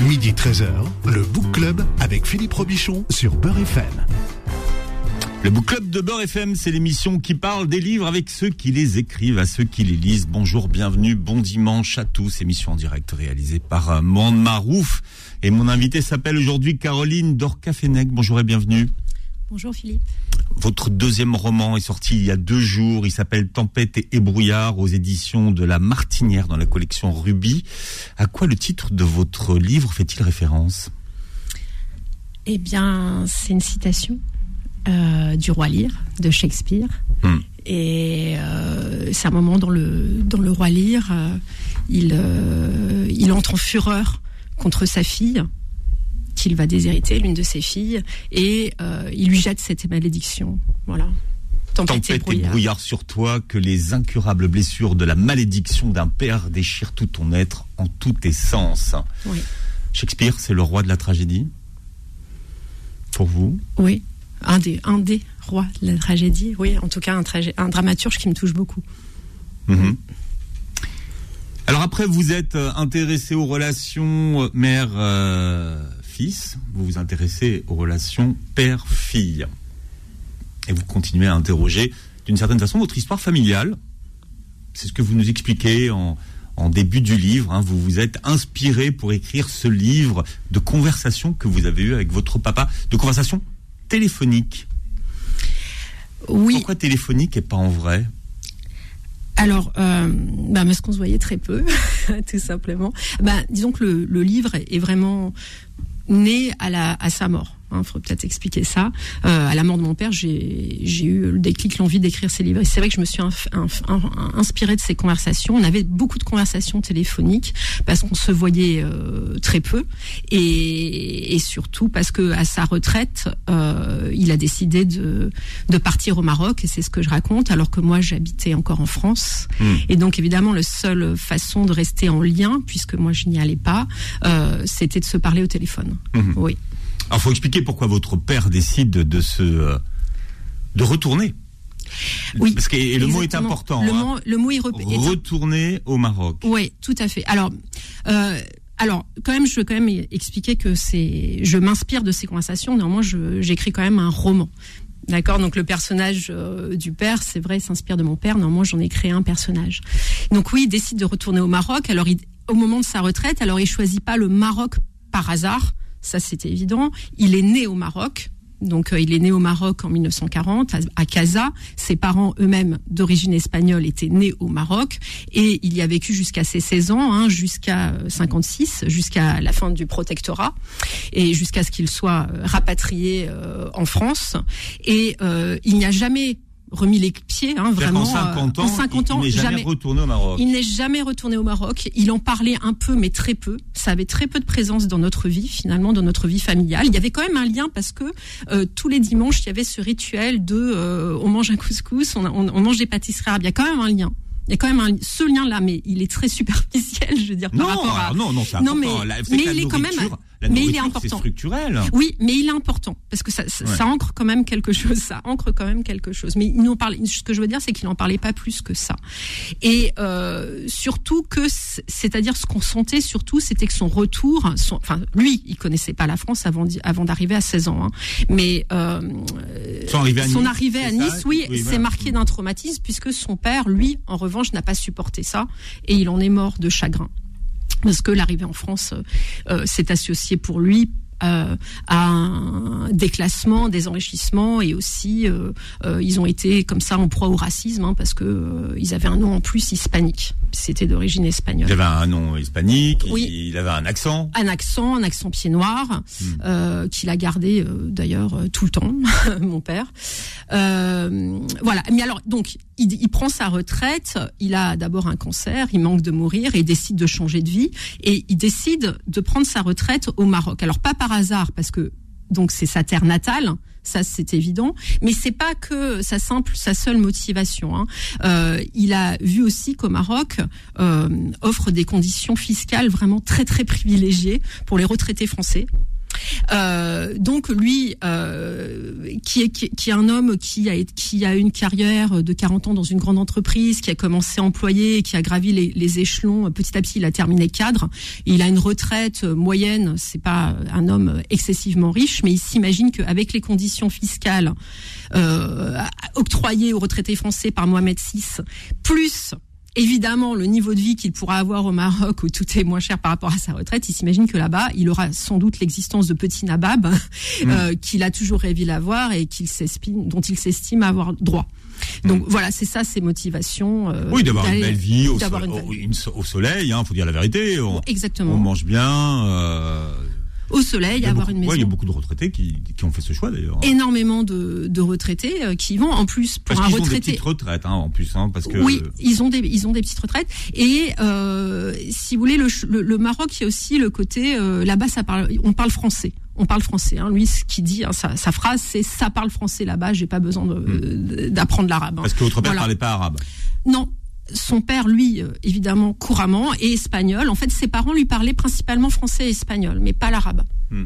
Midi 13h, le Book Club avec Philippe Robichon sur Beurre FM. Le Book Club de Beurre FM, c'est l'émission qui parle des livres avec ceux qui les écrivent, à ceux qui les lisent. Bonjour, bienvenue, bon dimanche à tous. Émission en direct réalisée par euh, Monde Marouf. Et mon invité s'appelle aujourd'hui Caroline Dorcafenec. Bonjour et bienvenue. Bonjour Philippe. Votre deuxième roman est sorti il y a deux jours. Il s'appelle Tempête et brouillard aux éditions de La Martinière dans la collection Ruby. À quoi le titre de votre livre fait-il référence? Eh bien, c'est une citation euh, du Roi Lear de Shakespeare. Hmm. Et euh, c'est un moment dans le, dans le Roi Lear, euh, il, il entre en fureur contre sa fille qu'il va déshériter, l'une de ses filles, et euh, il lui jette cette malédiction. Voilà. Tempête et brouillard sur toi, que les incurables blessures de la malédiction d'un père déchirent tout ton être en tous tes sens. Oui. Shakespeare, c'est le roi de la tragédie Pour vous? Oui, un des, un des rois de la tragédie. Oui, en tout cas, un, dramaturge qui me touche beaucoup. Mhm. Alors après, vous êtes euh, intéressé aux relations euh, vous vous intéressez aux relations père-fille. Et vous continuez à interroger d'une certaine façon votre histoire familiale. C'est ce que vous nous expliquez en, en début du livre. hein. Vous vous êtes inspiré pour écrire ce livre de conversations que vous avez eues avec votre papa, de conversations téléphoniques. Oui, Pourquoi téléphonique et pas en vrai? Alors, euh, bah, parce qu'on se voyait très peu, tout simplement. Bah, disons que le, le livre est vraiment né à, la, à sa mort. Il faut peut-être expliquer ça. Euh, à la mort de mon père, j'ai eu le déclic, l'envie d'écrire ces livres. Et c'est vrai que je me suis inf- inf- in- inspirée de ces conversations. On avait beaucoup de conversations téléphoniques parce qu'on se voyait euh, très peu et, et surtout parce que à sa retraite, euh, il a décidé de, de partir au Maroc et c'est ce que je raconte. Alors que moi, j'habitais encore en France Hmm. et donc évidemment, la seule façon de rester en lien, puisque moi je n'y allais pas, c'était de se parler au téléphone. Mhm. Oui. Alors, faut expliquer pourquoi votre père décide de se euh, de retourner. Oui, Parce que et le mot est important. Le, hein. mot, le mot est, Retourner au Maroc. Oui, tout à fait. Alors, euh, alors, quand même, je veux quand même expliquer que c'est, je m'inspire de ces conversations. Néanmoins, j'écris quand même un roman. D'accord, donc le personnage euh, du père, c'est vrai, s'inspire de mon père. Néanmoins, j'en ai créé un personnage. Donc oui, il décide de retourner au Maroc. Alors, il- au moment de sa retraite, alors il choisit pas le Maroc par hasard. Ça, c'était évident. Il est né au Maroc. Donc, euh, il est né au Maroc en 1940, à, à Casa. Ses parents eux-mêmes, d'origine espagnole, étaient nés au Maroc. Et il y a vécu jusqu'à ses 16 ans, hein, jusqu'à euh, 56, jusqu'à la fin du protectorat, et jusqu'à ce qu'il soit euh, rapatrié euh, en France. Et euh, il n'y a jamais remis les pieds, hein, vraiment. qu'en 50 euh, ans, en 50 ans, il n'est jamais, jamais. retourné au Maroc. Il n'est jamais retourné au Maroc. Il en parlait un peu, mais très peu. Ça avait très peu de présence dans notre vie, finalement, dans notre vie familiale. Il y avait quand même un lien parce que euh, tous les dimanches, il y avait ce rituel de euh, on mange un couscous, on, on- on mange des pâtisseries arabes. Il y a quand même un lien. Il y a quand même un, ce lien-là, mais il est très superficiel, je veux dire, Non, par rapport à. non, non, c'est Non, mais- mais il est quand même- la mais il est important. C'est structurel. Oui, mais il est important parce que ça, ça, Ouais. ça ancre quand même quelque chose. Ça ancre quand même quelque chose. Mais il n'en parlait. Ce que je veux dire, c'est qu'il n'en parlait pas plus que ça. Et euh, surtout que, c'est-à-dire ce qu'on sentait surtout, c'était que son retour, son, enfin lui, il connaissait pas la France avant d'arriver à 16 ans. hein. Mais euh, Son arrivée à son Nice, arrivée à c'est ça Nice, oui, Oui, c'est marqué d'un traumatisme puisque son père, lui, en revanche, n'a pas supporté ça et il en est mort de chagrin parce que l'arrivée en France euh, s'est associée pour lui euh, à un déclassement, des enrichissements et aussi euh, euh, ils ont été comme ça en proie au racisme hein, parce que euh, ils avaient un nom en plus hispanique. C'était d'origine espagnole. Il avait un nom hispanique, il- Oui. il avait un accent. Un accent, un accent pied noir, euh, qu'il a gardé euh, d'ailleurs euh, tout le temps, mon père. Voilà. Mais alors, donc, il, il prend sa retraite. Il a d'abord un cancer, il manque de mourir et il décide de changer de vie et il décide de prendre sa retraite au Maroc. Alors pas par hasard, parce que donc c'est sa terre natale. Ça c'est évident, mais c'est pas que sa simple, sa seule motivation. hein. Euh, il a vu aussi qu'au Maroc euh, offre des conditions fiscales vraiment très très privilégiées pour les retraités français. Euh, donc lui, euh, qui, est, qui, est un homme qui a, qui a une carrière de 40 ans dans une grande entreprise, qui a commencé employé, qui a gravi les, échelons petit à petit, il a terminé cadre. Il a une retraite moyenne. C'est pas un homme excessivement riche, mais il s'imagine qu'avec les conditions fiscales euh, octroyées aux retraités français par Mohamed VI, plus évidemment le niveau de vie qu'il pourra avoir au Maroc où tout est moins cher par rapport à sa retraite, il s'imagine que là-bas, il aura sans doute l'existence de petits nabab mm. euh, qu'il a toujours rêvé l'avoir et qu'il s'estime, dont il s'estime avoir droit. Donc mm. voilà, c'est ça ses motivations. Euh, oui, d'avoir une belle vie au, soleil, il hein, faut dire la vérité. On, Exactement. On mange bien. Euh, au soleil, avoir une maison. il y a beaucoup de retraités qui, qui ont fait ce choix d'ailleurs. Énormément de, de retraités euh, qui vont en plus pour parce un retraité. Ont des petites retraites hein, en plus, hein, parce que. Oui, ils ont des ils ont des petites retraites et euh, si vous voulez le, le, Maroc, il y a aussi le côté euh, là-bas ça parle on parle français. On parle français. Hein. Lui, ce qu'il dit, hein, sa, sa, phrase, c'est ça parle français là-bas. J'ai pas besoin hmm. d'apprendre l'arabe. Hein. Parce que votre père parlait pas arabe. Non, son père, lui, euh, évidemment, couramment, et espagnol. En fait, ses parents lui parlaient principalement français et espagnol, mais pas l'arabe. Hmm.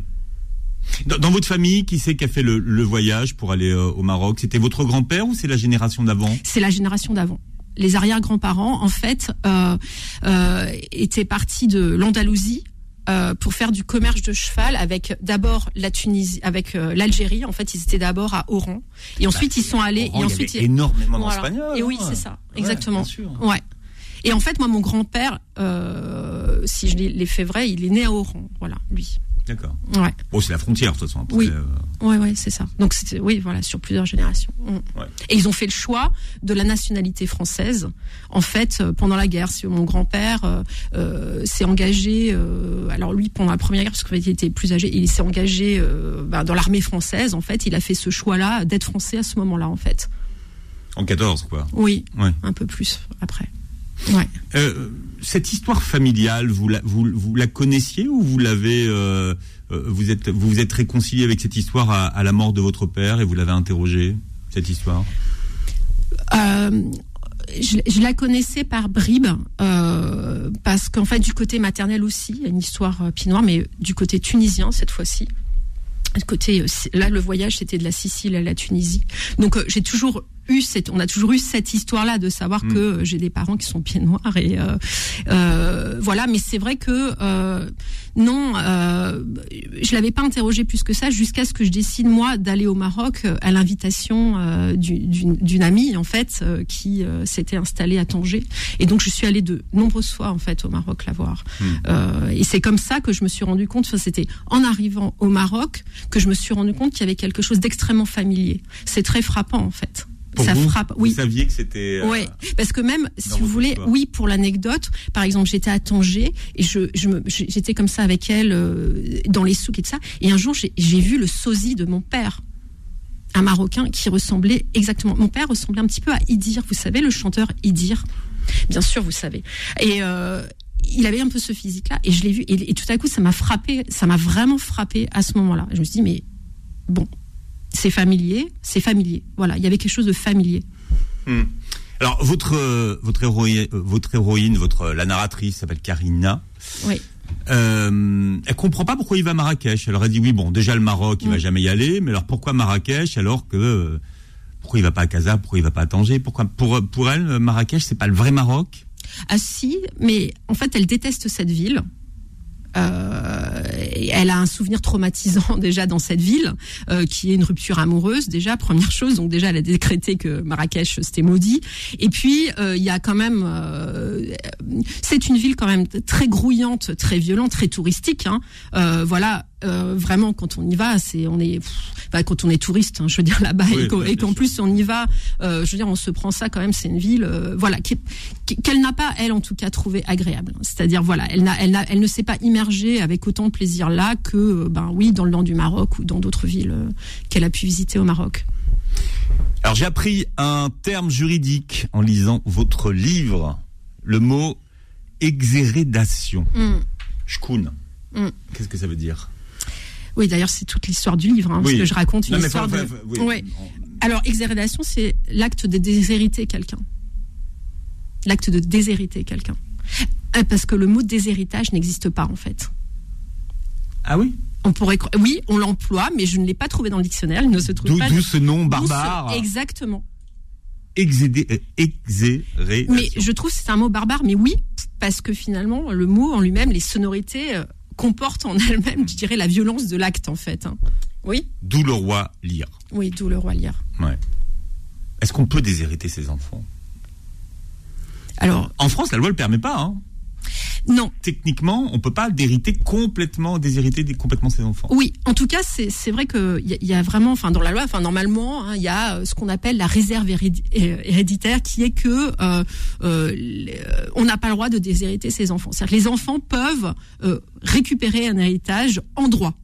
Dans, votre famille, qui c'est qui a fait le, voyage pour aller euh, au Maroc? C'était votre grand-père ou c'est la génération d'avant? C'est la génération d'avant. Les arrière-grands-parents, en fait, euh, étaient partis de l'Andalousie euh, pour faire du commerce de cheval avec d'abord la Tunisie, avec euh, l'Algérie. En fait, ils étaient d'abord à Oran et ensuite ils sont allés. et ensuite il y énormément d'Espagnols. Et oui, c'est ça, exactement. Ouais. Et en fait, moi, mon grand-père, euh, si je l'ai fait vrai, il est né à Oran. Voilà, lui. D'accord. Ouais. Bon, c'est la frontière, de toute façon. oui. Euh... Ouais, ouais, c'est ça. Donc, oui, voilà, sur plusieurs générations. Mm. Ouais. Et ils ont fait le choix de la nationalité française. En fait, euh, pendant la guerre, si mon grand-père euh, s'est engagé, euh, alors lui, pendant la première guerre, parce qu'il était plus âgé, il s'est engagé bah, dans l'armée française. En fait, il a fait ce choix-là d'être français à ce moment-là, en fait. En 14, quoi. Oui. Ouais. Un peu plus après. Ouais. Euh, cette histoire familiale, vous la, vous, vous la connaissiez ou vous l'avez, euh, euh vous êtes, vous vous êtes réconcilié avec cette histoire à, à la mort de votre père et vous l'avez interrogée cette histoire? Euh, je, je, la connaissais par bribes parce qu'en fait du côté maternel aussi, il y a une histoire pinoire, mais du côté tunisien cette fois-ci. Côté là, le voyage c'était de la Sicile à la Tunisie. Donc j'ai toujours eu cette, on a toujours eu cette histoire-là de savoir mm. que j'ai des parents qui sont pieds noirs et euh, euh, voilà. Mais c'est vrai que euh, non, euh, je l'avais pas interrogé plus que ça jusqu'à ce que je décide moi d'aller au Maroc euh, à l'invitation euh, d'une amie en fait qui s'était installée à Tanger et donc je suis allée de nombreuses fois en fait au Maroc la voir. Mm. et c'est comme ça que je me suis rendu compte. Enfin, c'était en arrivant au Maroc que je me suis rendu compte qu'il y avait quelque chose d'extrêmement familier. C'est très frappant en fait ça frappe. Oui. Vous saviez que c'était. Euh, oui, parce que même si vous voulez, oui, pour l'anecdote, par exemple, j'étais à Tanger et je, j'étais comme ça avec elle euh, dans les souks et tout ça. Et un jour, j'ai vu le sosie de mon père un Marocain qui ressemblait exactement. Mon père ressemblait un petit peu à Idir, vous savez, le chanteur Idir? Bien sûr, vous savez. Et euh, il avait un peu ce physique-là, et je l'ai vu. Et, et, tout à coup, ça m'a frappé, ça m'a vraiment frappé à ce moment-là. Je me suis dit, mais bon, c'est familier, c'est familier. Voilà, il y avait quelque chose de familier. Hmm. Alors votre euh, votre héroïne, euh, votre héroïne, votre la narratrice s'appelle Karina. Oui. Euh, elle comprend pas pourquoi il va à Marrakech. Elle aurait dit oui bon déjà le Maroc il va jamais y aller, mais alors pourquoi Marrakech alors que euh, pourquoi il va pas à Casa, pourquoi il va pas à Tanger, pourquoi pour pour elle Marrakech c'est pas le vrai Maroc? Ah si, mais en fait elle déteste cette ville. Euh, elle a un souvenir traumatisant déjà dans cette ville, euh, qui est une rupture amoureuse déjà première chose. Donc déjà, elle a décrété que Marrakech c'était maudit. Et puis euh, il y a quand même, c'est une ville quand même très grouillante, très violente, très touristique. Hein. voilà, euh, vraiment quand on y va, c'est on est bah, quand on est touriste, hein, je veux dire là-bas et qu'en plus on y va, euh, je veux dire on se prend ça quand même, c'est une ville euh, voilà qu'elle n'a pas elle en tout cas trouvé agréable. C'est-à-dire voilà, elle n'a elle, elle ne s'est pas immergée avec autant de plaisir là que ben oui dans le nord du Maroc ou dans d'autres villes qu'elle a pu visiter au Maroc. Alors j'ai appris un terme juridique en lisant votre livre, le mot exhérédation. Mm. Mm. Qu'est-ce que ça veut dire? Oui, d'ailleurs, c'est toute l'histoire du livre, hein, parce que je raconte une histoire de. Oui. Alors, exhérédation, c'est l'acte de déshériter quelqu'un. L'acte de déshériter quelqu'un. Euh, parce que le mot déshéritage n'existe pas, en fait. Ah oui? On pourrait, oui, on l'emploie, mais je ne l'ai pas trouvé dans le dictionnaire. Il ne se trouve pas. D'où ce nom barbare. Exactement. Exédé, euh. Mais je trouve que c'est un mot barbare, mais oui, parce que finalement, le mot en lui-même, les sonorités comportent en elles-mêmes, je dirais, la violence de l'acte, en fait. hein. Oui D'où le roi Lear. Oui, d'où le roi Lear. Ouais. Est-ce qu'on peut déshériter ses enfants? Alors, En France, la loi ne le permet pas. Hein. Non. Techniquement, on peut pas complètement, déshériter complètement ses enfants. Oui, en tout cas, c'est vrai qu'il y, a- il y a vraiment, enfin, dans la loi, enfin, normalement, hein, il y a euh, ce qu'on appelle la réserve hérédi- héréditaire, qui est que euh, euh, on n'a pas le droit de déshériter ses enfants. C'est-à-dire que les enfants peuvent euh, récupérer un héritage en droit,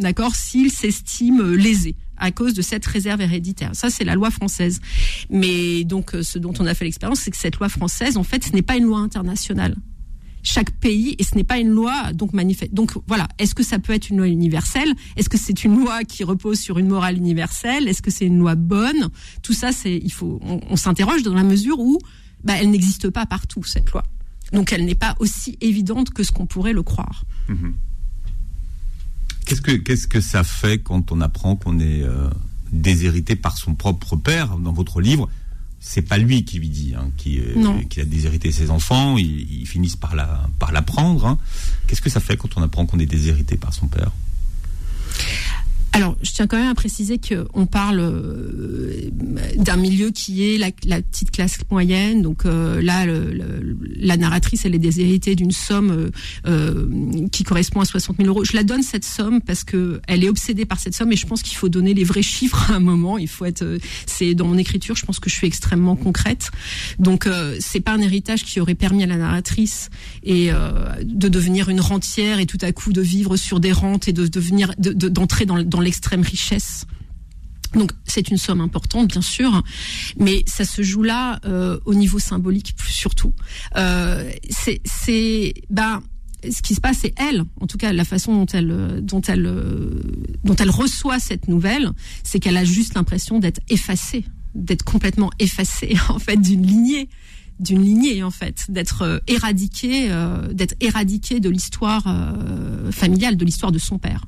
d'accord, s'ils s'estiment lésés à cause de cette réserve héréditaire. Ça, c'est la loi française. Mais donc, ce dont on a fait l'expérience, c'est que cette loi française, en fait, ce n'est pas une loi internationale chaque pays et ce n'est pas une loi donc manifeste. Donc voilà, est-ce que ça peut être une loi universelle? Est-ce que c'est une loi qui repose sur une morale universelle? Est-ce que c'est une loi bonne? Tout ça, c'est il faut on, s'interroge dans la mesure où bah, elle n'existe pas partout cette loi. Donc elle n'est pas aussi évidente que ce qu'on pourrait le croire. Qu'est-ce que qu'est-ce que ça fait quand on apprend qu'on est euh, déshérité par son propre père Dans votre livre, c'est pas lui qui lui dit hein, qui, euh, qui a déshérité ses enfants. Ils, ils finissent par la par l'apprendre. hein. Qu'est-ce que ça fait quand on apprend qu'on est déshérité par son père? Alors, je tiens quand même à préciser qu'on parle euh, d'un milieu qui est la, petite classe moyenne. Donc euh, là, la narratrice, elle est déshéritée d'une somme euh, qui correspond à 60 000 euros. Je la donne cette somme parce que elle est obsédée par cette somme et je pense qu'il faut donner les vrais chiffres à un moment. Il faut être, c'est dans mon écriture, je pense que je suis extrêmement concrète. Donc c'est pas un héritage qui aurait permis à la narratrice et de devenir une rentière et tout à coup de vivre sur des rentes et de devenir de- de- d'entrer dans, dans l'extrême richesse. Donc c'est une somme importante, bien sûr, mais ça se joue là euh, au niveau symbolique surtout. Euh, c'est, bah, ce qui se passe, c'est elle, en tout cas la façon dont elle, dont elle, dont elle reçoit cette nouvelle, c'est qu'elle a juste l'impression d'être effacée, d'être complètement effacée en fait d'une lignée d'une lignée en fait, d'être euh, éradiquée, d'être éradiquée de l'histoire familiale, de l'histoire de son père.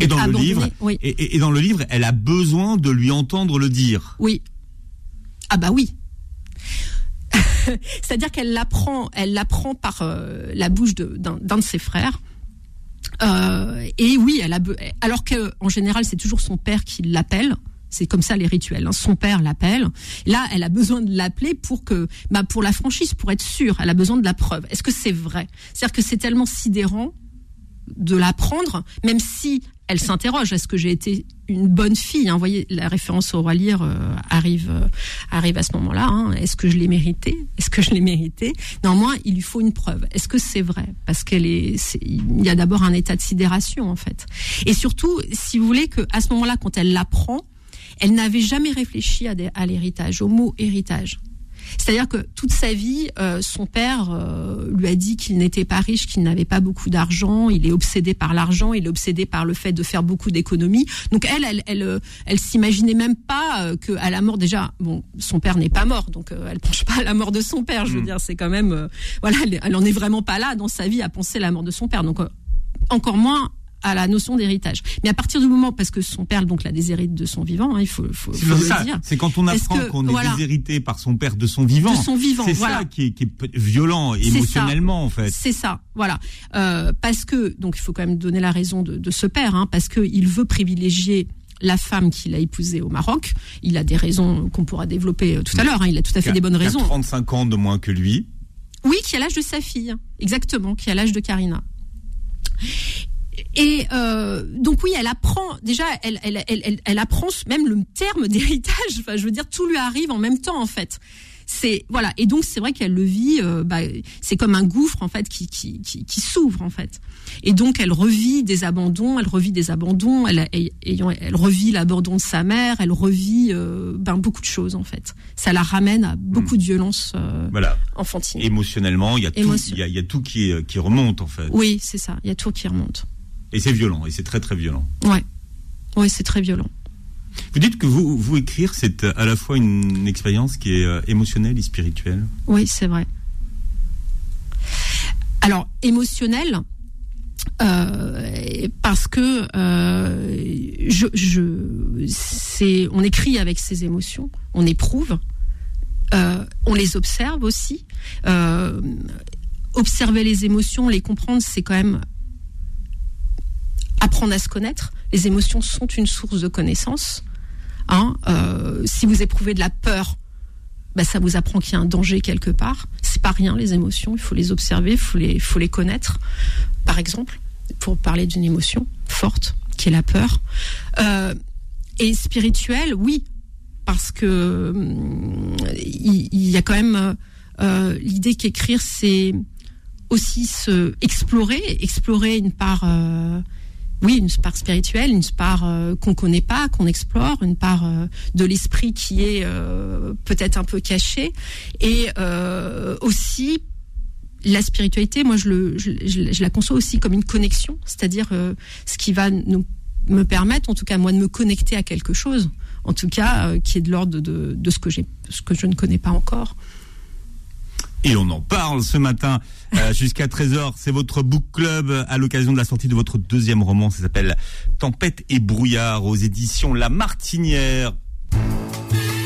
Et dans le livre, oui. et, et- et dans le livre, elle a besoin de lui entendre le dire. Oui. Ah bah oui. C'est-à-dire qu'elle l'apprend, elle l'apprend par euh, la bouche d'un de ses frères. Euh, et oui, elle a alors que en général c'est toujours son père qui l'appelle. C'est comme ça les rituels. hein. Son père l'appelle. Là, elle a besoin de l'appeler pour que, bah, pour la franchise, pour être sûre. Elle a besoin de la preuve. Est-ce que c'est vrai? C'est-à-dire que c'est tellement sidérant de l'apprendre, même si elle s'interroge. Est-ce que j'ai été une bonne fille hein Vous voyez, la référence au roi Lear euh, arrive, euh, arrive à ce moment-là. hein. Est-ce que je l'ai mérité Est-ce que je l'ai mérité Néanmoins, il lui faut une preuve. Est-ce que c'est vrai? Parce qu'elle est, y a d'abord un état de sidération en fait. Et surtout, si vous voulez que à ce moment-là, quand elle l'apprend, elle n'avait jamais réfléchi à l'héritage, au mot héritage. C'est-à-dire que toute sa vie, euh, son père euh, lui a dit qu'il n'était pas riche, qu'il n'avait pas beaucoup d'argent. Il est obsédé par l'argent, il est obsédé par le fait de faire beaucoup d'économies. Donc elle, elle, elle, euh, elle s'imaginait même pas euh, que à la mort déjà, bon, son père n'est pas mort, donc elle penche pas à la mort de son père. Je veux dire, c'est quand même, voilà, elle, elle en est vraiment pas là dans sa vie à penser à la mort de son père. Donc encore moins à la notion d'héritage. Mais à partir du moment, parce que son père donc la déshérite de son vivant, hein, il faut, faut, C'est faut le ça. dire. C'est quand on apprend qu'on est voilà. déshérité par son père de son vivant. De son vivant, C'est voilà. ça qui est, qui est peut- violent ça. émotionnellement en fait. C'est ça, voilà. Euh, parce que donc il faut quand même donner la raison de, de ce père, hein, parce que il veut privilégier la femme qu'il a épousée au Maroc. Il a des raisons qu'on pourra développer euh, tout à l'heure. hein, il a tout à fait a- des bonnes qui a raisons. 35 ans de moins que lui. Oui, qui a l'âge de sa fille, exactement, qui a l'âge de Karina. Et euh, donc oui, elle apprend déjà, elle, elle, elle, elle, apprend même le terme d'héritage. Enfin, je veux dire, tout lui arrive en même temps en fait. C'est voilà, et donc c'est vrai qu'elle le vit. euh, bah, c'est comme un gouffre en fait qui qui, qui, qui s'ouvre en fait. Et donc elle revit des abandons, elle revit des abandons, elle, elle, revit l'abandon de sa mère, elle revit euh, ben, beaucoup de choses en fait. Ça la ramène à beaucoup de violences euh, Voilà. enfantines. Émotionnellement, il y a tout, il y a, il y a tout qui, qui remonte en fait. Oui, c'est ça. Il y a tout qui remonte. Et c'est violent, et c'est très très violent. Ouais. Ouais, c'est très violent. Vous dites que vous, vous écrire, c'est à la fois une expérience qui est euh, émotionnelle et spirituelle. Oui, c'est vrai. Alors, émotionnel, euh, parce que je, je c'est, on écrit avec ses émotions, on éprouve, on les observe aussi. observer les émotions, les comprendre, c'est quand même apprendre à se connaître. Les émotions sont une source de connaissance. Hein, euh, si vous éprouvez de la peur, bah, ça vous apprend qu'il y a un danger quelque part. C'est pas rien les émotions, il faut les observer, il faut les, connaître. Par exemple, pour parler d'une émotion forte, qui est la peur. Euh, et spirituelle, oui, parce que il, y, a quand même euh, l'idée qu'écrire, c'est aussi se explorer, explorer une part oui, une part spirituelle, une part euh, qu'on connaît pas, qu'on explore, une part euh, de l'esprit qui est euh, peut-être un peu cachée, et aussi la spiritualité. Moi, je, le, la conçois aussi comme une connexion, c'est-à-dire ce qui va nous me permettre, en tout cas moi, de me connecter à quelque chose, en tout cas qui est de l'ordre de, de ce que j'ai, ce que je ne connais pas encore. Et on en parle ce matin euh, jusqu'à 13h. C'est votre book club à l'occasion de la sortie de votre deuxième roman. Ça s'appelle Tempête et brouillard aux éditions La Martinière.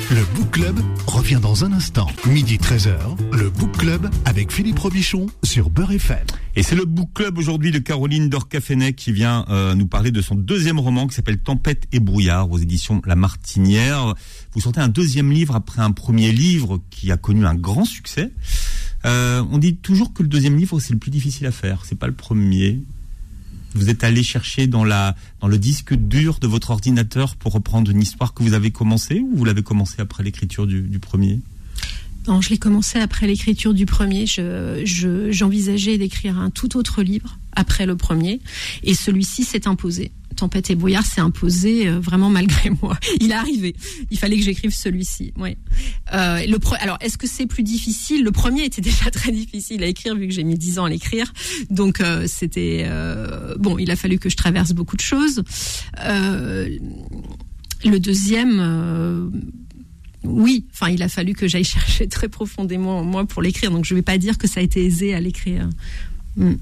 Le Book Club revient dans un instant. Midi 13h, le Book Club avec Philippe Robichon sur Beurre FM. Et c'est le Book Club aujourd'hui de Caroline Dorcafenet qui vient euh, nous parler de son deuxième roman qui s'appelle Tempête et brouillard aux éditions La Martinière. Vous sortez un deuxième livre après un premier livre qui a connu un grand succès. Euh, on dit toujours que le deuxième livre c'est le plus difficile à faire. C'est pas le premier vous êtes allé chercher dans la le disque dur de votre ordinateur pour reprendre une histoire que vous avez commencée ou vous l'avez commencé après l'écriture du, premier? Je l'ai commencé après l'écriture du premier. Je, j'envisageais d'écrire un tout autre livre après le premier, et celui-ci s'est imposé. Tempête et brouillard s'est imposé euh, vraiment malgré moi. Il est arrivé. Il fallait que j'écrive celui-ci. Oui. Euh, le alors, est-ce que c'est plus difficile? Le premier était déjà très difficile à écrire vu que j'ai mis dix ans à l'écrire. Donc euh, c'était euh, bon. Il a fallu que je traverse beaucoup de choses. le deuxième. Oui, enfin, il a fallu que j'aille chercher très profondément moi pour l'écrire. Donc, je ne vais pas dire que ça a été aisé à l'écrire. Hmm.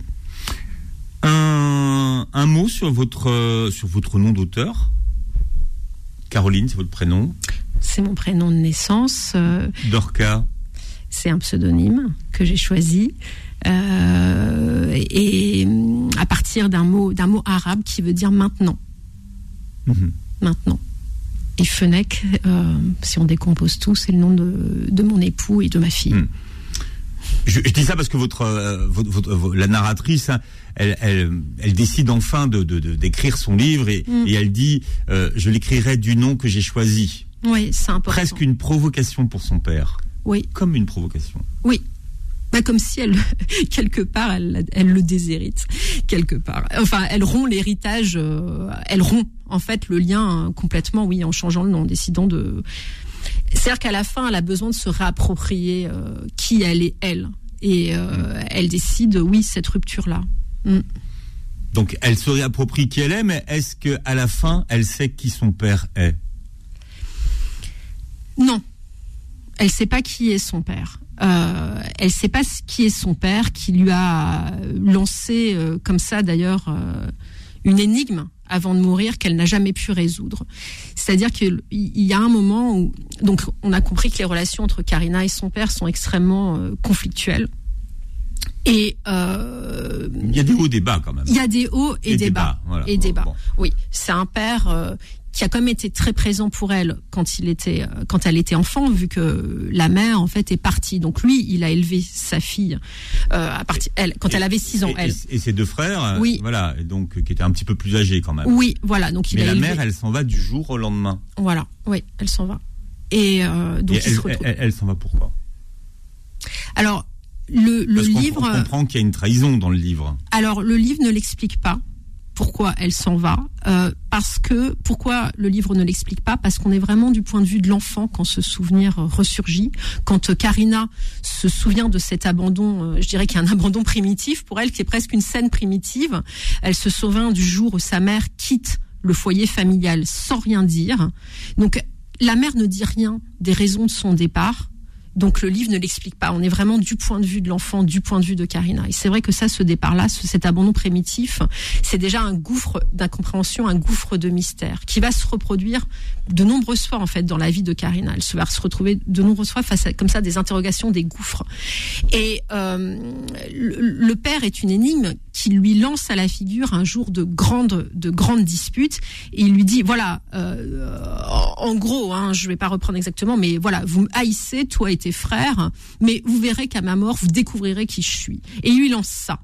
Un, mot sur votre, sur votre nom d'auteur? Caroline, c'est votre prénom? C'est mon prénom de naissance. Euh, Dorca C'est un pseudonyme que j'ai choisi. Euh, et à partir d'un mot, d'un mot arabe qui veut dire maintenant. Mhm. Maintenant. Et Fenech, si on décompose tout, c'est le nom de, mon époux et de ma fille. Mhm. Je, dis ça parce que votre, votre, la narratrice, hein, elle, elle, elle, décide enfin de, d'écrire son livre et, mm. et elle dit euh, je l'écrirai du nom que j'ai choisi. Oui, c'est important. Presque une provocation pour son père. Oui. Comme une provocation. Oui. Bah, comme si elle, quelque part, elle, elle le déshérite, quelque part. Enfin, elle rompt l'héritage, euh, elle rompt en fait le lien complètement, oui, en changeant le nom, en décidant de. C'est-à-dire qu'à la fin, elle a besoin de se réapproprier euh, qui elle est, elle. Et euh, elle décide, oui, cette rupture-là. Mm. Donc elle se réapproprie qui elle est, mais est-ce qu'à la fin, elle sait qui son père est? Non. Elle ne sait pas qui est son père. Euh, elle ne sait pas qui est son père, qui lui a lancé euh, comme ça d'ailleurs euh, une énigme avant de mourir qu'elle n'a jamais pu résoudre. C'est-à-dire qu'il y a un moment où donc on a compris que les relations entre Karina et son père sont extrêmement conflictuelles. Et euh, il y a des hauts débats quand même. Il y a des hauts et, des bas. Et des bas. Oui, c'est un père euh, qui a quand même été très présent pour elle quand il était, euh, quand elle était enfant, vu que la mère en fait est partie. Donc lui, il a élevé sa fille euh, à partir, elle, quand elle avait 6 ans. Et, elle. et, ses deux frères. Oui. Voilà, donc qui étaient un petit peu plus âgés quand même. Oui, voilà. Donc il Mais la mère, elle s'en va du jour au lendemain. Voilà. Oui, elle s'en va. Et donc il elle, se elle s'en va pourquoi? Alors le, le livre. On comprend qu'il y a une trahison dans le livre. Alors le livre ne l'explique pas pourquoi elle s'en va, euh, parce que pourquoi le livre ne l'explique pas, parce qu'on est vraiment du point de vue de l'enfant quand ce souvenir ressurgit, quand Karina se souvient de cet abandon, euh, je dirais qu'il y a un abandon primitif pour elle, qui est presque une scène primitive. Elle se souvient du jour où sa mère quitte le foyer familial sans rien dire. Donc la mère ne dit rien des raisons de son départ Donc le livre ne l'explique pas. On est vraiment du point de vue de l'enfant, du point de vue de Karina. Et c'est vrai que ça, ce départ-là, cet abandon primitif, c'est déjà un gouffre d'incompréhension, un gouffre de mystère qui va se reproduire de nombreuses fois en fait dans la vie de Karina. Elle va se retrouver de nombreuses fois face à comme ça des interrogations, des gouffres. Et euh, le, père est une énigme qui lui lance à la figure un jour de grandes de grandes disputes. Et il lui dit voilà, euh, en gros, hein, je vais pas reprendre exactement, mais voilà, vous me haïssez, toi et tes frères, mais vous verrez qu'à ma mort, vous découvrirez qui je suis. Et il lui lance ça.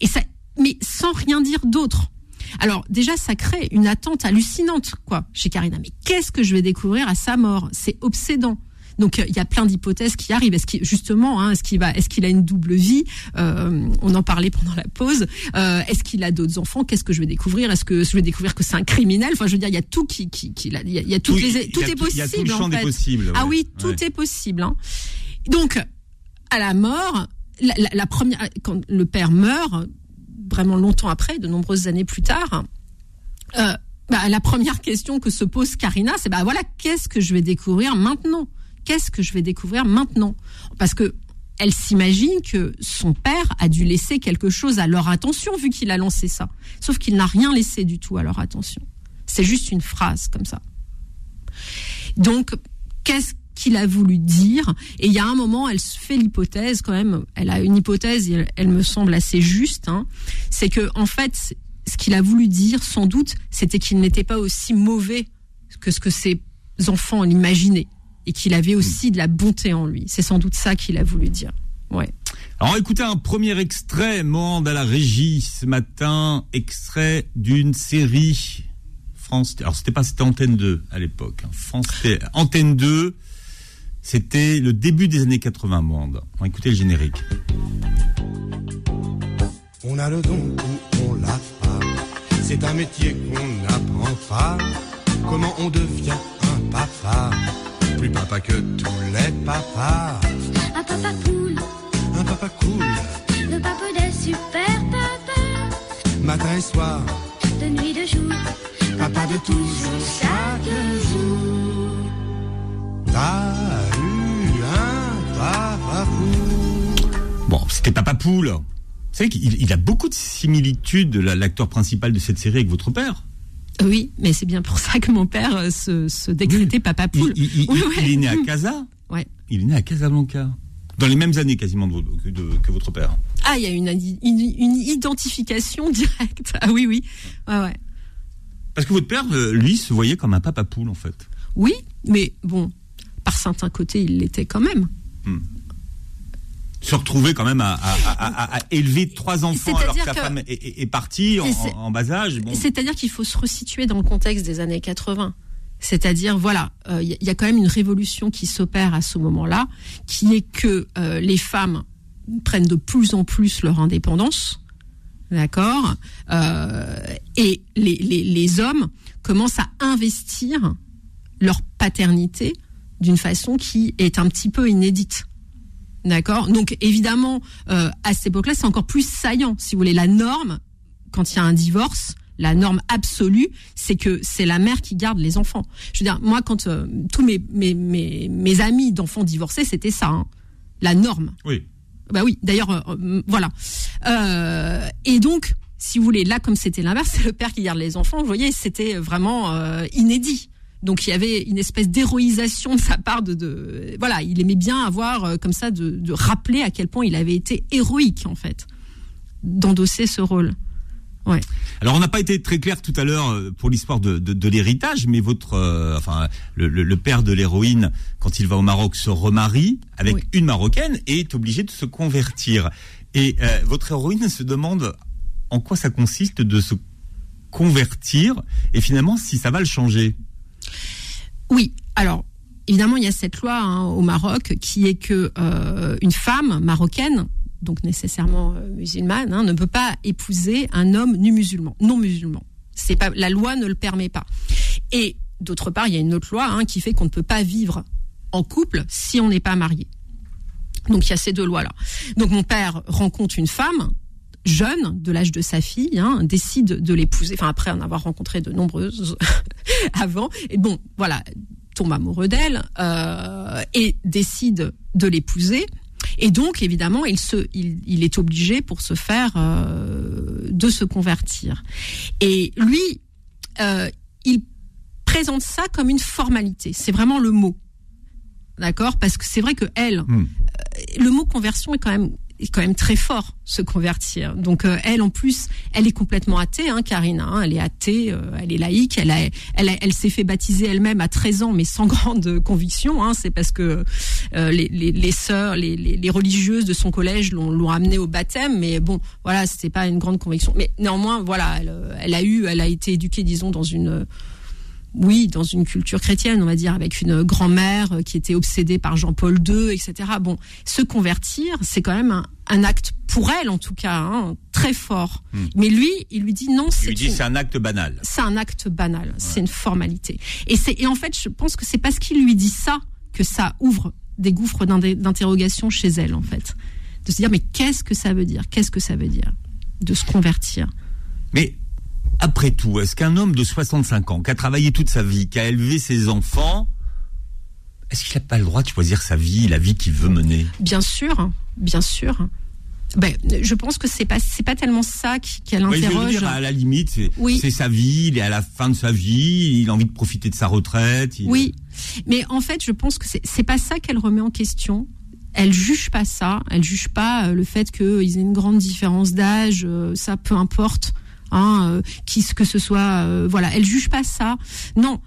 Et ça, mais sans rien dire d'autre. Alors déjà, ça crée une attente hallucinante, quoi, chez Karina. Mais qu'est-ce que je vais découvrir à sa mort? C'est obsédant. Donc il y a plein d'hypothèses qui arrivent. Est-ce qu'il justement, hein, est-ce qu'il va, est-ce qu'il a une double vie? Euh, On en parlait pendant la pause. Euh, est-ce qu'il a d'autres enfants? Qu'est-ce que je vais découvrir? Est-ce que je vais découvrir que c'est un criminel? Enfin, je veux dire, il y a tout qui, qui, qui il y a, toutes les, tout est possible. Il y a tout le champ des possibles. Ah oui, tout est possible. Hein. Donc à la mort, la, la, la, première, quand le père meurt, vraiment longtemps après, de nombreuses années plus tard. Euh, bah, la première question que se pose Karina, c'est bah voilà, qu'est-ce que je vais découvrir maintenant? Qu'est-ce que je vais découvrir maintenant? Parce que elle s'imagine que son père a dû laisser quelque chose à leur attention vu qu'il a lancé ça. Sauf qu'il n'a rien laissé du tout à leur attention. C'est juste une phrase comme ça. Donc, qu'est-ce qu'il a voulu dire? Et il y a un moment, elle se fait l'hypothèse quand même. Elle a une hypothèse, elle, me semble assez juste. Hein, c'est que en fait, ce qu'il a voulu dire, sans doute, c'était qu'il n'était pas aussi mauvais que ce que ses enfants l'imaginaient et qu'il avait aussi de la bonté en lui. C'est sans doute ça qu'il a voulu dire. Ouais. Alors écoutez un premier extrait, Monde à la régie ce matin, extrait d'une série France. Alors c'était pas c'était Antenne 2 à l'époque. Hein. France Antenne 2. C'était le début des années 80 Monde. On va écouter le générique. On a le don ou on l'a pas. C'est un métier qu'on n'apprend pas. Comment on devient papa que tous les papas. Un papa cool. Un papa cool. Le papa des super papas. Matin et soir. De nuit, de jour. Papa de toujours, chaque jour. T'as eu un papa poule. Bon, c'était papa poule. Vous savez qu'il il a beaucoup de similitudes, l'acteur principal de cette série, avec votre père. Oui, mais c'est bien pour ça que mon père euh, se, se décrétait papa poule. Il, est né à Casa Ouais. Il est né à Casablanca. Dans les mêmes années quasiment que votre père. Ah, il y a une, une, identification directe. Ah oui, oui. Ouais, ouais. Parce que votre père, euh, lui, se voyait comme un papa poule, en fait. Oui, mais bon, par certains côtés, il l'était quand même. Hmm se retrouver quand même à, à, à, élever trois enfants alors que sa femme est, partie en, bas âge. C'est-à-dire qu'il faut se resituer dans le contexte des années 80. C'est-à-dire, voilà, il euh, y, a quand même une révolution qui s'opère à ce moment-là, qui est que euh, les femmes prennent de plus en plus leur indépendance, d'accord, euh, et les, les, les hommes commencent à investir leur paternité d'une façon qui est un petit peu inédite. D'accord Donc évidemment, euh, à cette époque-là, c'est encore plus saillant. Si vous voulez, la norme, quand il y a un divorce, la norme absolue, c'est que c'est la mère qui garde les enfants. Je veux dire, moi, quand euh, tous mes, mes, mes, mes amis d'enfants divorcés, c'était ça, hein, la norme. Oui. Bah oui, d'ailleurs, euh, voilà. et donc, si vous voulez, là, comme c'était l'inverse, c'est le père qui garde les enfants, vous voyez, c'était vraiment inédit. Donc il y avait une espèce d'héroïsation de sa part de, de, voilà, il aimait bien avoir euh, comme ça de, de, rappeler à quel point il avait été héroïque en fait d'endosser ce rôle. Ouais. Alors on n'a pas été très clair tout à l'heure euh, pour l'histoire de, de, de l'héritage, mais votre, euh, enfin le, le, père de l'héroïne, quand il va au Maroc, se remarie avec une marocaine et est obligé de se convertir. Et votre héroïne se demande en quoi ça consiste de se convertir et finalement si ça va le changer. Oui, alors évidemment, il y a cette loi hein, au Maroc qui est que euh, une femme marocaine, donc nécessairement euh, musulmane, hein, ne peut pas épouser un homme musulman, non musulman. C'est pas la loi ne le permet pas. Et d'autre part, il y a une autre loi hein, qui fait qu'on ne peut pas vivre en couple si on n'est pas marié. Donc il y a ces deux lois-là. Donc mon père rencontre une femme jeune, de l'âge de sa fille, hein, décide de l'épouser. Enfin après en avoir rencontré de nombreuses avant. Et bon, voilà, tombe amoureux d'elle euh, et décide de l'épouser. Et donc, évidemment, il, se, il, il est obligé pour se faire euh, de se convertir. Et lui, euh, il présente ça comme une formalité. C'est vraiment le mot. D'accord? Parce que c'est vrai que elle, Hmm. le mot conversion est quand même est quand même très fort se convertir. Donc euh, elle en plus, elle est complètement athée, hein, Karina. hein, elle est athée, euh, elle est laïque. Elle a, elle, a- elle s'est fait baptiser elle-même à 13 ans, mais sans grande conviction. Hein, c'est parce que euh, les, les, les sœurs, les, les, les religieuses de son collège l'ont, l'ont amenée au baptême. Mais bon, voilà, c'était pas une grande conviction. Mais néanmoins, voilà, elle, euh, elle a eu, elle a été éduquée, disons, dans une oui, dans une culture chrétienne, on va dire, avec une grand-mère euh, qui était obsédée par Jean-Paul II, etc. Bon, se convertir, c'est quand même un, un acte pour elle, en tout cas, hein, très fort. Mais lui, il lui dit non, Il c'est lui dit une- c'est un acte banal. c'est un acte banal, c'est une formalité. Et c'est et en fait, je pense que c'est parce qu'il lui dit ça que ça ouvre des gouffres d'interrogation chez elle, en fait, de se dire mais qu'est-ce que ça veut dire? Qu'est-ce que ça veut dire de se convertir? Mais après tout, est-ce qu'un homme de 65 ans, qui a travaillé toute sa vie, qui a élevé ses enfants, est-ce qu'il n'a pas le droit de choisir sa vie, la vie qu'il veut mener? Bien sûr, bien sûr. Ben, je pense que c'est pas c'est pas tellement ça qui, qui Ouais, je dire, à la limite, c'est Oui. c'est sa vie, il est à la fin de sa vie, il a envie de profiter de sa retraite. il- Oui, mais en fait, je pense que c'est pas ça qu'elle remet en question. Elle juge pas ça. Elle juge pas euh, le fait qu'ils aient une grande différence d'âge. euh, ça, peu importe. Hein, euh, qui que ce soit. euh, voilà, elle juge pas ça. Non.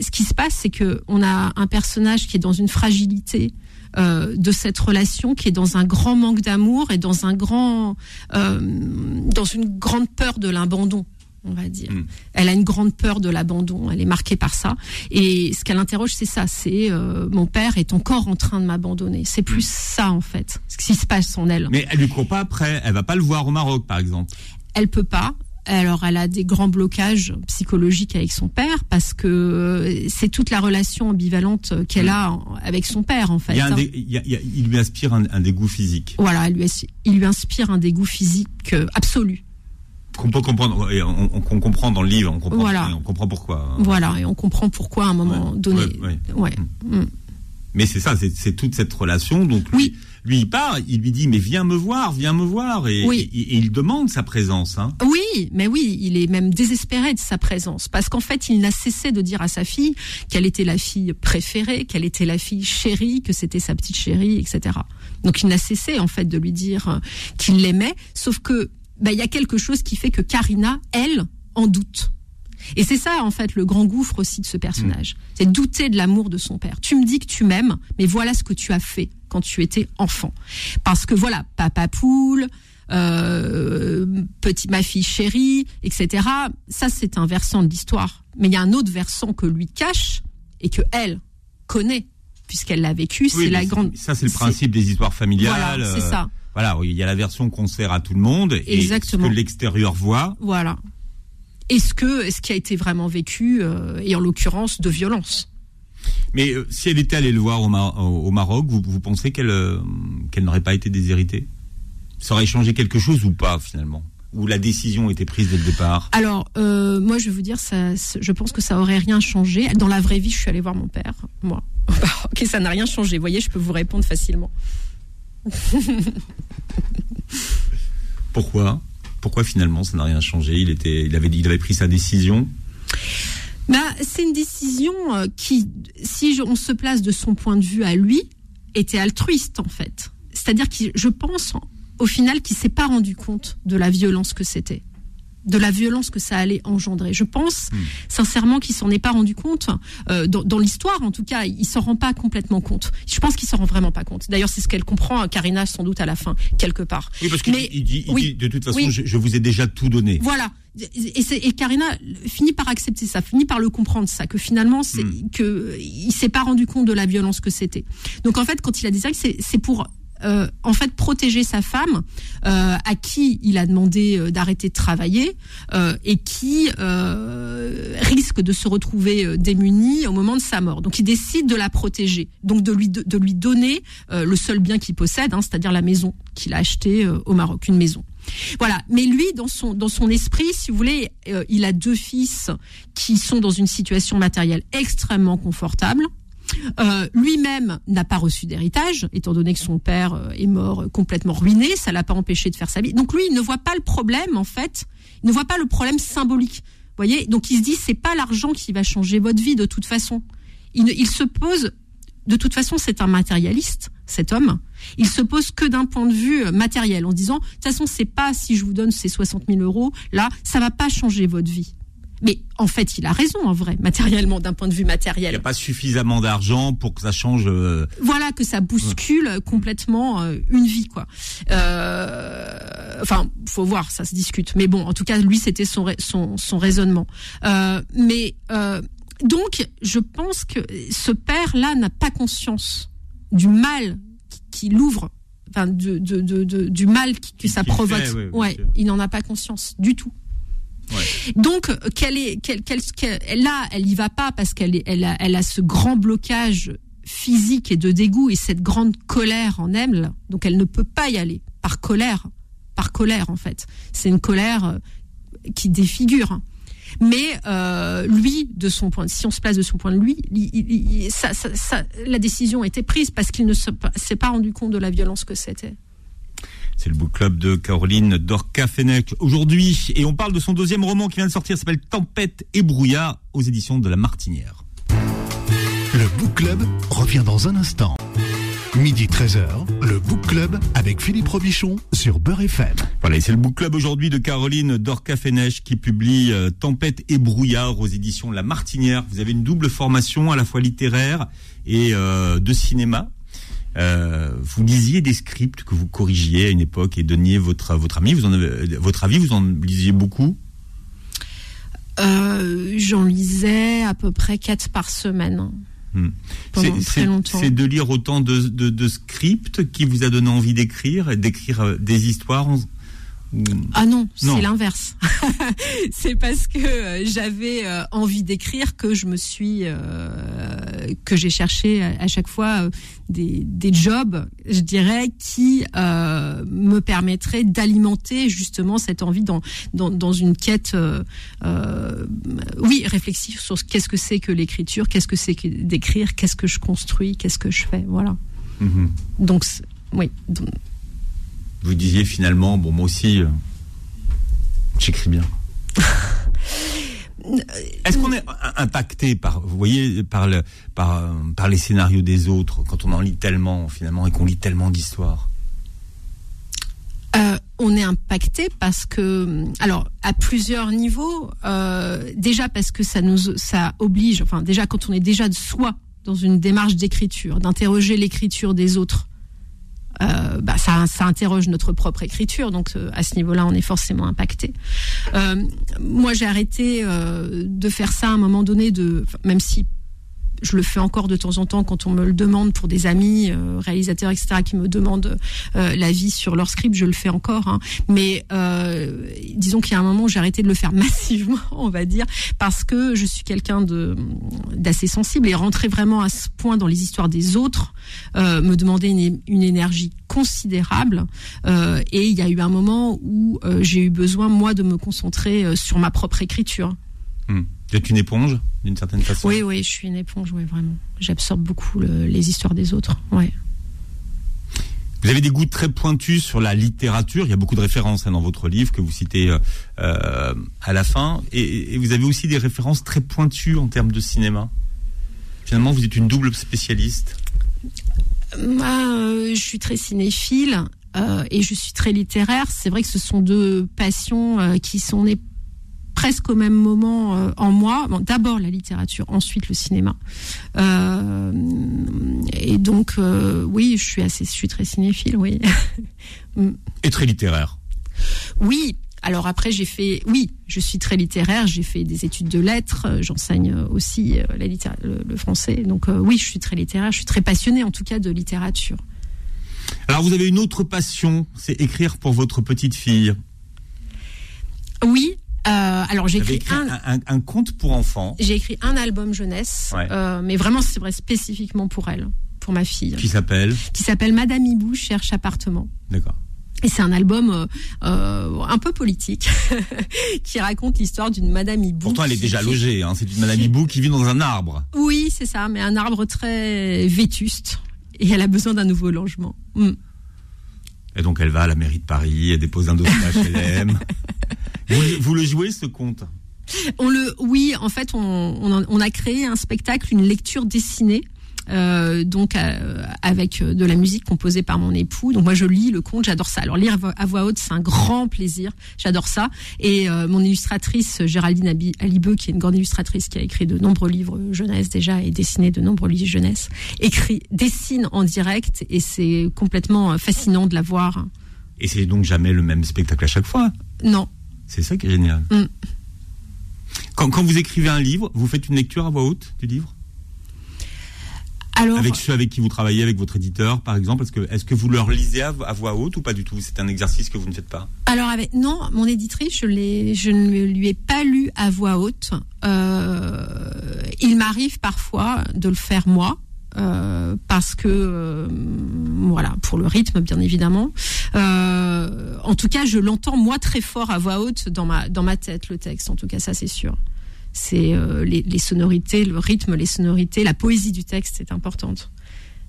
Ce qui se passe, c'est que on a un personnage qui est dans une fragilité euh, de cette relation, qui est dans un grand manque d'amour et dans un grand, euh, dans une grande peur de l'abandon, on va dire. Mm. Elle a une grande peur de l'abandon. Elle est marquée par ça. Et ce qu'elle interroge, c'est ça. C'est euh, mon père est encore en train de m'abandonner. C'est plus ça en fait, ce qui se passe en elle. Mais elle lui court pas après, elle va pas le voir au Maroc, par exemple. Elle peut pas. Alors, elle a des grands blocages psychologiques avec son père parce que euh, c'est toute la relation ambivalente qu'elle a avec son père en fait. Il, y a un hein. dé- il y a- il y a- il lui inspire un, un dégoût physique. Voilà, lui, il lui inspire un dégoût physique euh, absolu. Qu'on peut comprendre, et on, comprend dans le livre, on comprend, Voilà. on comprend pourquoi. Voilà, et on comprend pourquoi à un moment Ouais, donné. ouais, ouais. Ouais. Mm. Mais c'est ça, c'est toute cette relation. Donc Oui. lui, il part, il lui dit mais viens me voir, viens me voir, et, Oui. et- et il demande sa présence. Hein. Oui, mais oui, il est même désespéré de sa présence parce qu'en fait, il n'a cessé de dire à sa fille qu'elle était la fille préférée, qu'elle était la fille chérie, que c'était sa petite chérie, etc. Donc il n'a cessé en fait de lui dire euh, qu'il l'aimait, sauf que bah, il y a quelque chose qui fait que Karina, elle, en doute. Et c'est ça, en fait, le grand gouffre aussi de ce personnage. C'est douter de l'amour de son père. Tu me dis que tu m'aimes, mais voilà ce que tu as fait quand tu étais enfant. Parce que voilà, papa poule, euh, petit ma fille chérie, etc. Ça, c'est un versant de l'histoire. Mais il y a un autre versant que lui cache et que elle connaît, puisqu'elle l'a vécu. Oui, c'est la grande. Ça, c'est le principe des histoires familiales. Voilà, c'est euh, ça. Voilà, il y a la version qu'on sert à tout le monde et Exactement. ce que l'extérieur voit. Voilà. Est-ce que est-ce qui a été vraiment vécu euh, et en l'occurrence de violence? Mais euh, si elle était allée le voir au, Ma- au- au Maroc, vous, vous pensez qu'elle euh, qu'elle n'aurait pas été déshéritée? Ça aurait changé quelque chose ou pas finalement? Ou la décision était prise dès le départ? Alors, euh, moi, je vais vous dire, ça, je pense que ça aurait rien changé. Dans la vraie vie, je suis allée voir mon père, moi. ok, ça n'a rien changé. Vous voyez, je peux vous répondre facilement. Pourquoi? Pourquoi finalement ça n'a rien changé? Il était, il avait, il avait pris sa décision. Bah, c'est une décision euh, qui, si on se place de son point de vue à lui, était altruiste en fait. C'est-à-dire que je pense, au final, qu'il s'est pas rendu compte de la violence que c'était, de la violence que ça allait engendrer. Je pense sincèrement qu'il s'en est pas rendu compte euh, dans, dans l'histoire, en tout cas, il s'en rend pas complètement compte. Je pense qu'il s'en rend vraiment pas compte. D'ailleurs, c'est ce qu'elle comprend, hein, Karina, sans doute à la fin, quelque part. Oui, parce qu'il Mais- dit, il dit, il oui, dit, de toute façon, oui. je, je vous ai déjà tout donné. Voilà. Et, Karina finit par accepter ça, finit par le comprendre ça, que finalement, c'est Hmm. que il s'est pas rendu compte de la violence que c'était. Donc en fait, quand il a dit ça, c'est pour euh, en fait protéger sa femme, euh, à qui il a demandé euh, d'arrêter de travailler et qui risque de se retrouver démunie au moment de sa mort. Donc il décide de la protéger, donc de lui de, de lui donner le seul bien qu'il possède, hein, c'est-à-dire la maison qu'il a achetée au Maroc, une maison. Voilà. Mais lui, dans son dans son esprit, si vous voulez, euh, il a deux fils qui sont dans une situation matérielle extrêmement confortable. Euh, Lui-même n'a pas reçu d'héritage, étant donné que son père euh, est mort complètement ruiné. Ça l'a pas empêché de faire sa vie. Donc lui, il ne voit pas le problème en fait. Il ne voit pas le problème symbolique. Voyez? Donc il se dit, c'est pas l'argent qui va changer votre vie de toute façon. Il se pose, de toute façon, c'est un matérialiste, cet homme. Il se pose que d'un point de vue euh, matériel, en se disant, de toute façon, c'est pas si je vous donne ces 60 000 euros, là, ça va pas changer votre vie. Mais en fait, il a raison, en vrai, matériellement, d'un point de vue Il n'y matériel. a pas suffisamment d'argent pour que ça change. euh, Voilà que ça bouscule complètement euh, une vie, quoi. Euh, enfin, faut voir, ça se discute. Mais bon, en tout cas, lui, c'était son, son, son raisonnement. Mais donc, je pense que ce père-là n'a pas conscience du mal qui, l'ouvre, enfin, de, de, de, de- du mal qui- que ça qui fait, provoque. ouais, il n'en a pas conscience du tout. Ouais. Donc, quelle est, quelle, quelle, quelle- là, elle y va pas parce qu'elle est, elle a, elle a ce grand blocage physique et de dégoût et cette grande colère en elle. Donc, elle ne peut pas y aller par colère, par colère en fait. C'est une colère euh, qui défigure. Mais euh, lui, de son point, si on se place de son point de vue, il- il- il- ça, ça- ça- la décision a été prise parce qu'il ne se- s'est pas rendu compte de la violence que c'était. C'est le book club de Caroline Dorca-Fenech aujourd'hui. Et on parle de son deuxième roman qui vient de sortir, s'appelle Tempête et brouillard aux éditions de La Martinière. Le Book Club revient dans un instant. Midi 13h, le Book Club avec Philippe Robichon sur Beurre FM. Voilà, et c'est le book club aujourd'hui de Caroline Dorca-Fenech qui publie euh, Tempête et brouillard aux éditions La Martinière. Vous avez une double formation à la fois littéraire et euh, de cinéma. Euh, vous lisiez des scripts que vous corrigiez à une époque et donniez votre votre ami, vous en avez, votre avis, vous en lisiez beaucoup? Euh, J'en lisais à peu près quatre par semaine. Hmm. C'est- de lire autant de, de, de scripts qui vous a donné envie d'écrire, d'écrire euh, des histoires. Ah non, Non. c'est l'inverse. c'est parce que euh, j'avais euh, envie d'écrire que je me suis euh, que j'ai cherché à, chaque fois des, des jobs, je dirais, qui euh, me permettraient d'alimenter justement cette envie dans dans, dans une quête, euh, oui, réflexive sur ce- qu'est-ce que c'est que l'écriture, qu'est-ce que c'est que d'écrire, qu'est-ce que je construis, qu'est-ce que je fais, voilà. Mhm. Donc oui, donc, Vous disiez finalement, bon moi aussi, euh, j'écris bien. Est-ce qu'on est impacté par, vous voyez, par, le, par, euh, par les scénarios des autres quand on en lit tellement finalement et qu'on lit tellement d'histoires? Euh, on est impacté parce que, alors, à plusieurs niveaux. Euh, déjà parce que ça nous, ça oblige. Enfin, déjà quand on est déjà de soi dans une démarche d'écriture, d'interroger l'écriture des autres. Euh, bah, ça, ça interroge notre propre écriture, donc euh, à ce niveau-là, on est forcément impacté. Euh, moi, j'ai arrêté euh, de faire ça à un moment donné, de, même si je le fais encore de temps en temps quand on me le demande pour des amis, euh, réalisateurs, etc., qui me demandent euh, l'avis sur leur script, je le fais encore. hein. Mais euh, disons qu'il y a un moment où j'ai arrêté de le faire massivement, on va dire, parce que je suis quelqu'un d'assez sensible et rentrer vraiment à ce point dans les histoires des autres me demandait une, une énergie considérable. Et il y a eu un moment où j'ai eu besoin moi de me concentrer sur ma propre écriture. Hmm. Vous êtes une éponge d'une certaine façon Oui, oui, je suis une éponge, oui, vraiment. J'absorbe beaucoup le- les histoires des autres. Ouais. Vous avez des goûts très pointus sur la littérature. Il y a beaucoup de références hein, dans votre livre que vous citez euh, euh, à la fin. Et, et vous avez aussi des références très pointues en termes de cinéma. Finalement, vous êtes une double spécialiste. Moi, euh, je suis très cinéphile euh, et je suis très littéraire. C'est vrai que ce sont deux passions qui sont nées presque au même moment euh, en moi. Bon, D'abord la littérature, ensuite le cinéma. Euh, et donc, euh, oui, je suis assez, je suis très cinéphile, oui. Et très littéraire. Oui. Alors après, j'ai fait, oui, je suis très littéraire. J'ai fait des études de lettres. J'enseigne aussi la le, le français. Donc euh, oui, je suis très littéraire. Je suis très passionnée, en tout cas, de littérature. Alors vous avez une autre passion, c'est écrire pour votre petite fille. Oui. Alors j'ai écrit écrit un, un, conte pour enfants j'ai écrit un album jeunesse, Ouais. euh, mais vraiment c'est vrai spécifiquement pour elle, pour ma fille, qui s'appelle. qui s'appelle Madame Hibou cherche appartement. D'accord. Et c'est un album euh, euh, un peu politique qui raconte l'histoire d'une Madame Hibou. Pourtant, elle est déjà logée. Hein. C'est une Madame Hibou qui vit dans un arbre. Oui, c'est ça, mais un arbre très vétuste. Et elle a besoin d'un nouveau logement. Mm. Et donc, elle va à la mairie de Paris, elle dépose un dossier HLM. Vous, vous le jouez, ce conte On le, oui, en fait, on, on, en- on a créé un spectacle, une lecture dessinée. euh, donc euh, avec euh, de la musique composée par mon époux. Donc moi je lis le conte, j'adore ça. Alors lire à voix haute, c'est un grand plaisir. J'adore ça. Et euh, mon illustratrice Géraldine Alibeux, qui est une grande illustratrice, qui a écrit de nombreux livres jeunesse déjà et dessiné de nombreux livres jeunesse, écrit, dessine en direct et c'est complètement fascinant de la voir. Et c'est donc jamais le même spectacle à chaque fois? Non, C'est ça qui est génial. Mm. Quand, quand vous écrivez un livre, vous faites une lecture à voix haute du livre? Alors Avec ceux avec qui vous travaillez, avec votre éditeur, par exemple Est-ce que, vous leur lisez à, à voix haute ou pas du tout? C'est un exercice que vous ne faites pas? Alors avec non, mon éditrice, je ne lui ai pas lu à voix haute. Euh, il m'arrive parfois de le faire moi. Euh, parce que euh, voilà pour le rythme bien évidemment. Euh, en tout cas je l'entends moi très fort à voix haute dans ma dans ma tête le texte en tout cas ça c'est sûr. C'est les, sonorités le rythme les sonorités la poésie du texte c'est importante.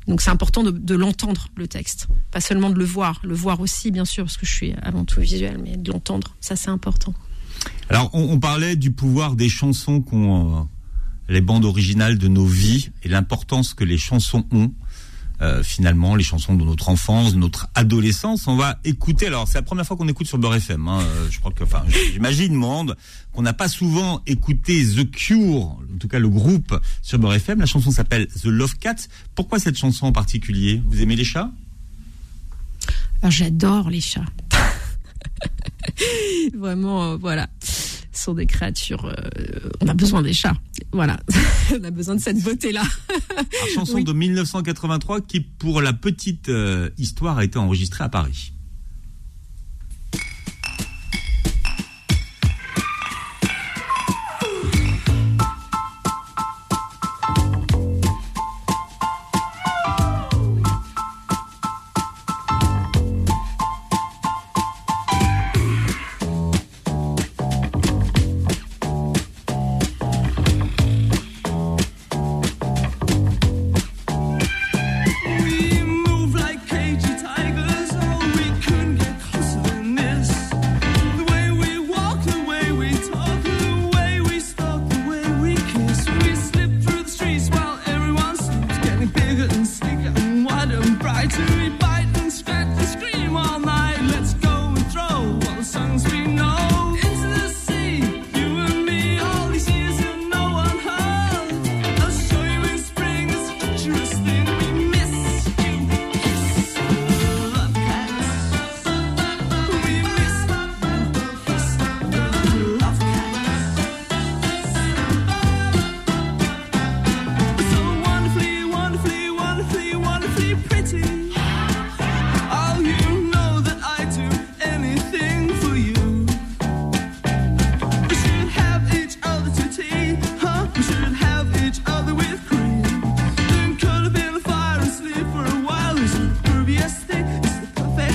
Donc c'est important de, l'entendre le texte, pas seulement de le voir, le voir aussi bien sûr parce que je suis avant tout visuel, mais de l'entendre, ça c'est important. Alors, on, parlait du pouvoir des chansons qu'ont euh, les bandes originales de nos vies et l'importance que les chansons ont. euh, finalement, les chansons de notre enfance, de notre adolescence. On va écouter. Alors, c'est la première fois qu'on écoute sur Beurre FM. Hein, euh, je crois que, enfin, j'imagine, monde, qu'on n'a pas souvent écouté The Cure, en tout cas le groupe sur Beurre FM. La chanson s'appelle The Love Cat. Pourquoi cette chanson en particulier? Vous aimez les chats? Alors, J'adore les chats. Vraiment, euh, voilà. Sont des créatures. euh, on a besoin des chats. Voilà. on a besoin de cette beauté-là. Chanson de 1983 qui, pour la petite euh, histoire, a été enregistrée à Paris.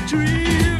dream.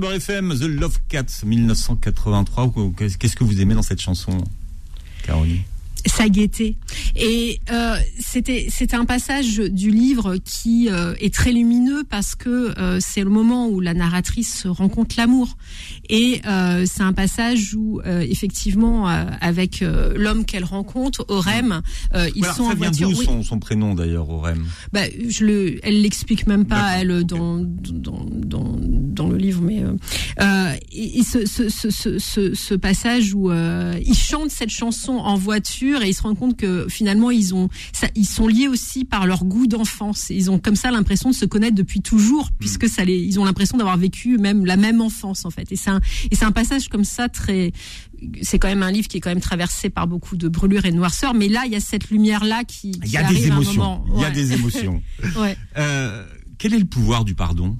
FM, The Love Cats 1983. Qu'est-ce que vous aimez dans cette chanson, Caroline? Sa gaieté. Et euh, c'était c'était un passage du livre qui euh, est très lumineux parce que euh, c'est le moment où la narratrice rencontre l'amour. Et euh, c'est un passage où euh, effectivement euh, avec l'homme qu'elle rencontre, Orem, ils sont ça en vient voiture. d'où Oui. son, son prénom d'ailleurs, Orem? Bah, je le, elle l'explique même pas elle dans, dans dans dans le livre, mais euh, euh, et, et ce, ce, ce, ce, ce- ce passage où euh, ils chantent cette chanson en voiture et ils se rendent compte que finalement ils ont ça, ils sont liés aussi par leur goût d'enfance. Ils ont comme ça l'impression de se connaître depuis toujours puisque ça les, ils ont l'impression d'avoir vécu même la même enfance en fait. Et c'est un et c'est un passage comme ça très c'est quand même un livre qui est quand même traversé par beaucoup de brûlures et de noirceurs, mais là il y a cette lumière là qui, Il y a arrive des à un émotions. moment. Il y a Ouais. des émotions. ouais. Euh, quel est le pouvoir du pardon?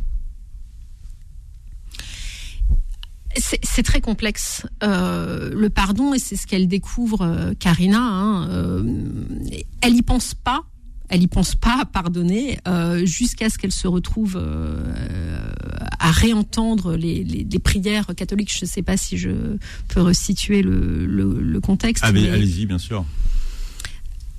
C'est très complexe. Euh, le pardon, et c'est ce qu'elle découvre, euh, Karina, hein, euh, elle y pense pas. Elle y pense pas à pardonner euh, jusqu'à ce qu'elle se retrouve à réentendre les, les, les prières catholiques. Je ne sais pas si je peux resituer le, le, le contexte. Mais- Allez-y, bien sûr.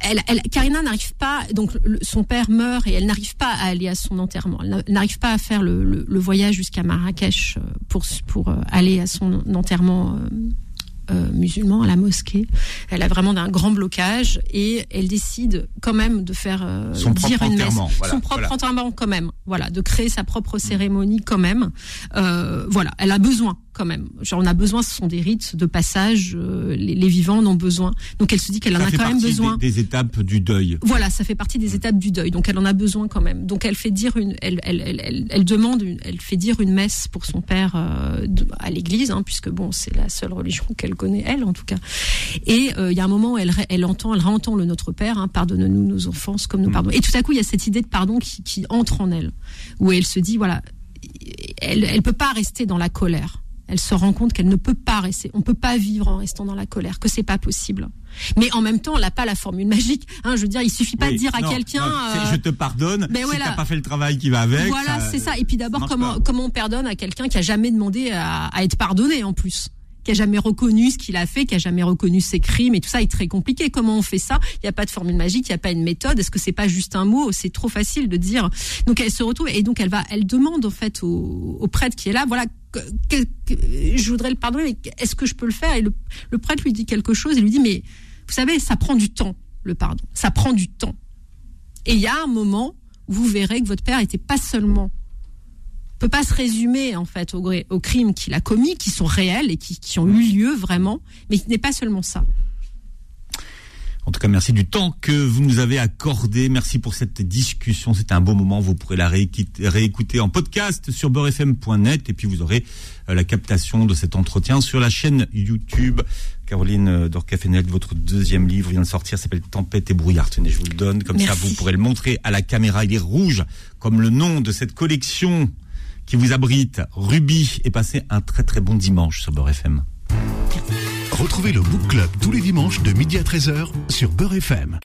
Elle, elle, Karina n'arrive pas, donc le- son père meurt et elle n'arrive pas à aller à son enterrement. Elle n'a- n'arrive pas à faire le, le- le voyage jusqu'à Marrakech euh, pour, pour euh, aller à son enterrement euh, musulman à la mosquée. Elle a vraiment un grand blocage et elle décide quand même de faire euh, Son dire propre une messe. voilà, son propre voilà. enterrement quand même. Voilà, de créer sa propre cérémonie quand même. Euh, voilà, elle a besoin quand même. Genre on a besoin, ce sont des rites de passage. euh, les, les vivants en ont besoin. Donc elle se dit qu'elle en a quand même besoin. Des, des étapes du deuil. Voilà, ça fait partie des étapes du deuil, donc elle en a besoin quand même. Donc elle fait dire une, elle, elle, elle, demande, une- elle fait dire une messe pour son père euh, à l'église, hein, puisque bon, c'est la seule religion qu'elle connaît, elle en tout cas. Et euh, il y a un moment où elle, elle entend, elle réentend le Notre Père, hein, pardonne-nous nos offenses comme nous Mm. pardonnons. Et tout à coup, il y a cette idée de pardon qui, qui entre en elle, où elle se dit voilà, elle, elle peut pas rester dans la colère. Elle se rend compte qu'elle ne peut pas rester. On peut pas vivre en restant dans la colère, que c'est pas possible. Mais en même temps, elle n'a pas la formule magique. Hein, je veux dire, il suffit pas Oui, de dire à quelqu'un. euh, Je te pardonne. ben si voilà. t'as pas fait le travail qui va avec. voilà, c'est ça. Et puis d'abord, comment on pardonne à quelqu'un qui a jamais demandé à, à être pardonné en plus, qui a jamais reconnu ce qu'il a fait, qui a jamais reconnu ses crimes et tout ça est très compliqué. Comment on fait ça? Il n'y a pas de formule magique, il n'y a pas une méthode. Est-ce que c'est pas juste un mot? C'est trop facile de dire. Donc elle se retrouve et donc elle va, elle demande en fait au, au prêtre qui est là, voilà. Je voudrais le pardonner, mais est-ce que je peux le faire? Et le, prêtre lui dit quelque chose. Il lui dit, mais vous savez, ça prend du temps, le pardon. Ça prend du temps. Et il y a un moment où vous verrez que votre père était pas seulement peut pas se résumer en fait aux, crimes qu'il a commis, qui sont réels et qui ont eu lieu vraiment, mais ce n'est pas seulement ça. En tout cas, merci du temps que vous nous avez accordé. Merci pour cette discussion. C'était un beau moment. Vous pourrez la réécouter en podcast sur beurrefm.net et puis vous aurez euh, la captation de cet entretien sur la chaîne YouTube. Caroline euh, Dorcafenet, votre deuxième livre vient de sortir, s'appelle Tempête et brouillard. Tenez, je vous le donne. Comme ça, vous pourrez le montrer à la caméra. Il est rouge, comme le nom de cette collection qui vous abrite. Ruby. Et passez un très très bon dimanche sur Beurre FM. Retrouvez le Book Club tous les dimanches de midi à 13h sur Beurre FM.